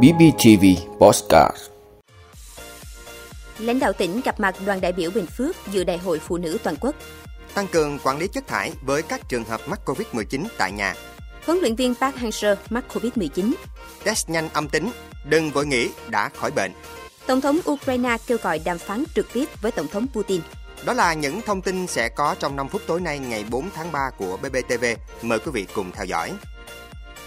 BBTV Postcard Lãnh đạo tỉnh gặp mặt đoàn đại biểu Bình Phước dự đại hội phụ nữ toàn quốc. Tăng cường quản lý chất thải với các trường hợp mắc Covid-19 tại nhà. Huấn luyện viên Park Hang-seo mắc Covid-19. Test nhanh âm tính, đừng vội nghĩ đã khỏi bệnh. Tổng thống Ukraine kêu gọi đàm phán trực tiếp với Tổng thống Putin. Đó là những thông tin sẽ có trong 5 phút tối nay ngày 4 tháng 3 của BBTV. Mời quý vị cùng theo dõi.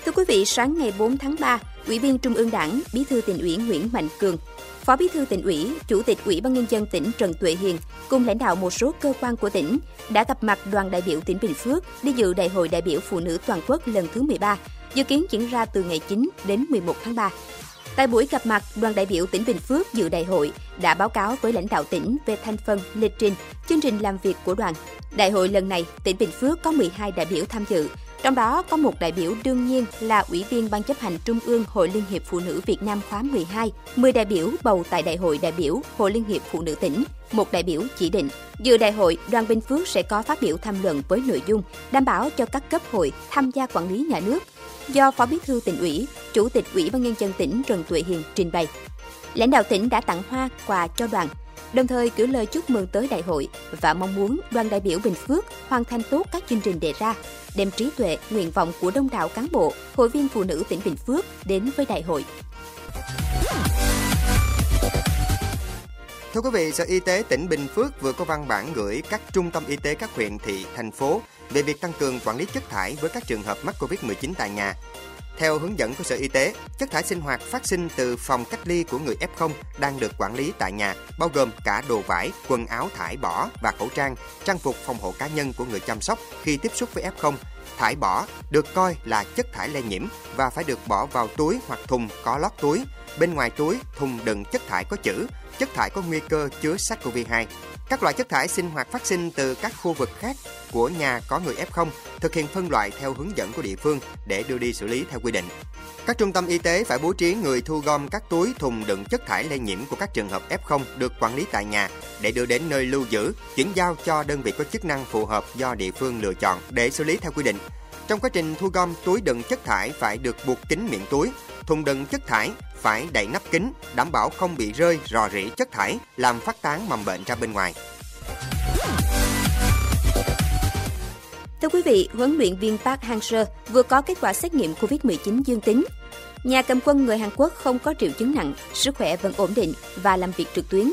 Thưa quý vị, sáng ngày 4 tháng 3, Ủy viên Trung ương Đảng, Bí thư tỉnh ủy Nguyễn Mạnh Cường, Phó Bí thư tỉnh ủy, Chủ tịch Ủy ban nhân dân tỉnh Trần Tuệ Hiền cùng lãnh đạo một số cơ quan của tỉnh đã gặp mặt đoàn đại biểu tỉnh Bình Phước đi dự Đại hội đại biểu phụ nữ toàn quốc lần thứ 13, dự kiến diễn ra từ ngày 9 đến 11 tháng 3. Tại buổi gặp mặt, đoàn đại biểu tỉnh Bình Phước dự đại hội đã báo cáo với lãnh đạo tỉnh về thành phần, lịch trình, chương trình làm việc của đoàn. Đại hội lần này, tỉnh Bình Phước có 12 đại biểu tham dự, trong đó có một đại biểu đương nhiên là Ủy viên Ban chấp hành Trung ương Hội Liên hiệp Phụ nữ Việt Nam khóa 12, 10 đại biểu bầu tại Đại hội đại biểu Hội Liên hiệp Phụ nữ tỉnh, một đại biểu chỉ định. Dự đại hội, đoàn Bình Phước sẽ có phát biểu tham luận với nội dung đảm bảo cho các cấp hội tham gia quản lý nhà nước, do Phó Bí thư tỉnh ủy, Chủ tịch Ủy ban nhân dân tỉnh Trần Tuệ Hiền trình bày. Lãnh đạo tỉnh đã tặng hoa quà cho đoàn, đồng thời gửi lời chúc mừng tới đại hội và mong muốn đoàn đại biểu Bình Phước hoàn thành tốt các chương trình đề ra, đem trí tuệ, nguyện vọng của đông đảo cán bộ, hội viên phụ nữ tỉnh Bình Phước đến với đại hội. Thưa quý vị, Sở Y tế tỉnh Bình Phước vừa có văn bản gửi các trung tâm y tế các huyện, thị, thành phố về việc tăng cường quản lý chất thải với các trường hợp mắc Covid-19 tại nhà. Theo hướng dẫn của Sở Y tế, chất thải sinh hoạt phát sinh từ phòng cách ly của người F0 đang được quản lý tại nhà, bao gồm cả đồ vải, quần áo thải bỏ và khẩu trang, trang phục phòng hộ cá nhân của người chăm sóc khi tiếp xúc với F0. Thải bỏ được coi là chất thải lây nhiễm và phải được bỏ vào túi hoặc thùng có lót túi. Bên ngoài túi, thùng đựng chất thải có chữ chất thải có nguy cơ chứa SARS-CoV-2. Các loại chất thải sinh hoạt phát sinh từ các khu vực khác của nhà có người F0 thực hiện phân loại theo hướng dẫn của địa phương để đưa đi xử lý theo quy định. Các trung tâm y tế phải bố trí người thu gom các túi thùng đựng chất thải lây nhiễm của các trường hợp F0 được quản lý tại nhà để đưa đến nơi lưu giữ, chuyển giao cho đơn vị có chức năng phù hợp do địa phương lựa chọn để xử lý theo quy định. Trong quá trình thu gom túi đựng chất thải phải được buộc kín miệng túi, thùng đựng chất thải phải đậy nắp kín, đảm bảo không bị rơi rò rỉ chất thải làm phát tán mầm bệnh ra bên ngoài. Thưa quý vị, huấn luyện viên Park Hang-seo vừa có kết quả xét nghiệm COVID-19 dương tính. Nhà cầm quân người Hàn Quốc không có triệu chứng nặng, sức khỏe vẫn ổn định và làm việc trực tuyến.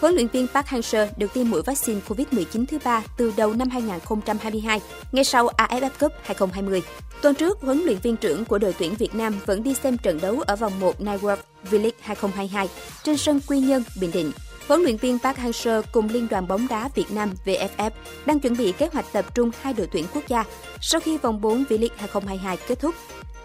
Huấn luyện viên Park Hang-seo được tiêm mũi vaccine COVID-19 thứ ba từ đầu năm 2022, ngay sau AFF Cup 2020. Tuần trước, huấn luyện viên trưởng của đội tuyển Việt Nam vẫn đi xem trận đấu ở vòng 1 Nightworld V-League 2022 trên sân Quy Nhơn, Bình Định. Huấn luyện viên Park Hang-seo cùng Liên đoàn bóng đá Việt Nam VFF đang chuẩn bị kế hoạch tập trung hai đội tuyển quốc gia sau khi vòng 4 V-League 2022 kết thúc.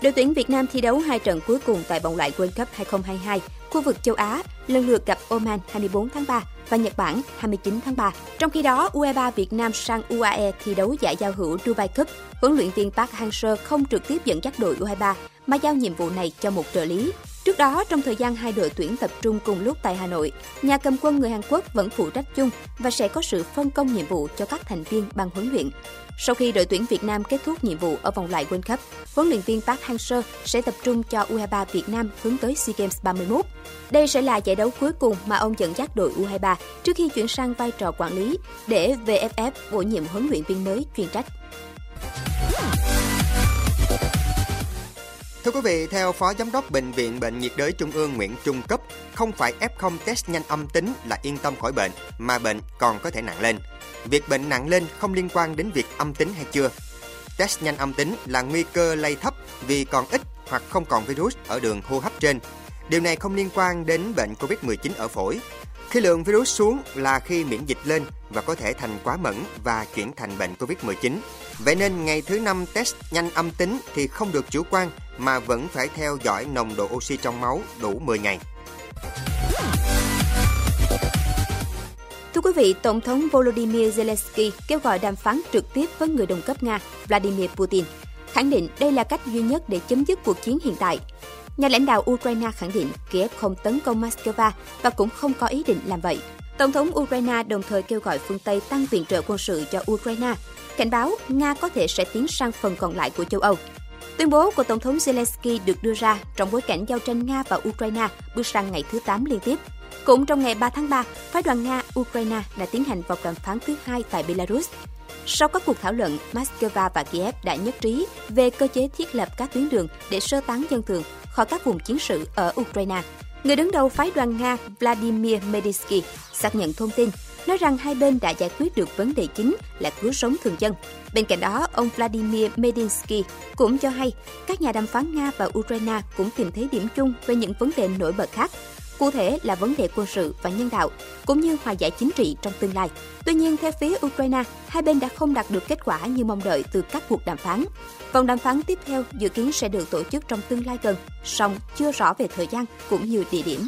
Đội tuyển Việt Nam thi đấu hai trận cuối cùng tại vòng loại World Cup 2022, khu vực châu Á, lần lượt gặp Oman 24 tháng 3 và Nhật Bản 29 tháng 3. Trong khi đó, U23 Việt Nam sang UAE thi đấu giải giao hữu Dubai Cup, huấn luyện viên Park Hang-seo không trực tiếp dẫn dắt đội U23 mà giao nhiệm vụ này cho một trợ lý. Trước đó, trong thời gian hai đội tuyển tập trung cùng lúc tại Hà Nội, nhà cầm quân người Hàn Quốc vẫn phụ trách chung và sẽ có sự phân công nhiệm vụ cho các thành viên ban huấn luyện. Sau khi đội tuyển Việt Nam kết thúc nhiệm vụ ở vòng loại World Cup, huấn luyện viên Park Hang-seo sẽ tập trung cho U23 Việt Nam hướng tới SEA Games 31. Đây sẽ là giải đấu cuối cùng mà ông dẫn dắt đội U23 trước khi chuyển sang vai trò quản lý để VFF bổ nhiệm huấn luyện viên mới chuyên trách. Thưa quý vị, theo Phó Giám đốc Bệnh viện Bệnh nhiệt đới Trung ương Nguyễn Trung Cấp, không phải F0 test nhanh âm tính là yên tâm khỏi bệnh, mà bệnh còn có thể nặng lên. Việc bệnh nặng lên không liên quan đến việc âm tính hay chưa. Test nhanh âm tính là nguy cơ lây thấp vì còn ít hoặc không còn virus ở đường hô hấp trên. Điều này không liên quan đến bệnh COVID-19 ở phổi. Khi lượng virus xuống là khi miễn dịch lên và có thể thành quá mẫn và chuyển thành bệnh COVID-19. Vậy nên ngày thứ năm test nhanh âm tính thì không được chủ quan mà vẫn phải theo dõi nồng độ oxy trong máu đủ 10 ngày. Thưa quý vị, Tổng thống Volodymyr Zelensky kêu gọi đàm phán trực tiếp với người đồng cấp Nga Vladimir Putin, khẳng định đây là cách duy nhất để chấm dứt cuộc chiến hiện tại. Nhà lãnh đạo Ukraine khẳng định Kiev không tấn công Moscow và cũng không có ý định làm vậy. Tổng thống Ukraine đồng thời kêu gọi phương Tây tăng viện trợ quân sự cho Ukraine, cảnh báo Nga có thể sẽ tiến sang phần còn lại của châu Âu. Tuyên bố của Tổng thống Zelensky được đưa ra trong bối cảnh giao tranh Nga và Ukraine bước sang ngày thứ 8 liên tiếp. Cũng trong ngày 3 tháng 3, phái đoàn Nga-Ukraine đã tiến hành vòng đàm phán thứ hai tại Belarus. Sau các cuộc thảo luận, Moscow và Kiev đã nhất trí về cơ chế thiết lập các tuyến đường để sơ tán dân thường khỏi các vùng chiến sự ở Ukraine. Người đứng đầu phái đoàn Nga Vladimir Medinsky xác nhận thông tin, nói rằng hai bên đã giải quyết được vấn đề chính là cứu sống thường dân. Bên cạnh đó, ông Vladimir Medinsky cũng cho hay các nhà đàm phán Nga và Ukraine cũng tìm thấy điểm chung về những vấn đề nổi bật khác cụ thể là vấn đề quân sự và nhân đạo, cũng như hòa giải chính trị trong tương lai. Tuy nhiên, theo phía Ukraine, hai bên đã không đạt được kết quả như mong đợi từ các cuộc đàm phán. Vòng đàm phán tiếp theo dự kiến sẽ được tổ chức trong tương lai gần, song chưa rõ về thời gian cũng như địa điểm.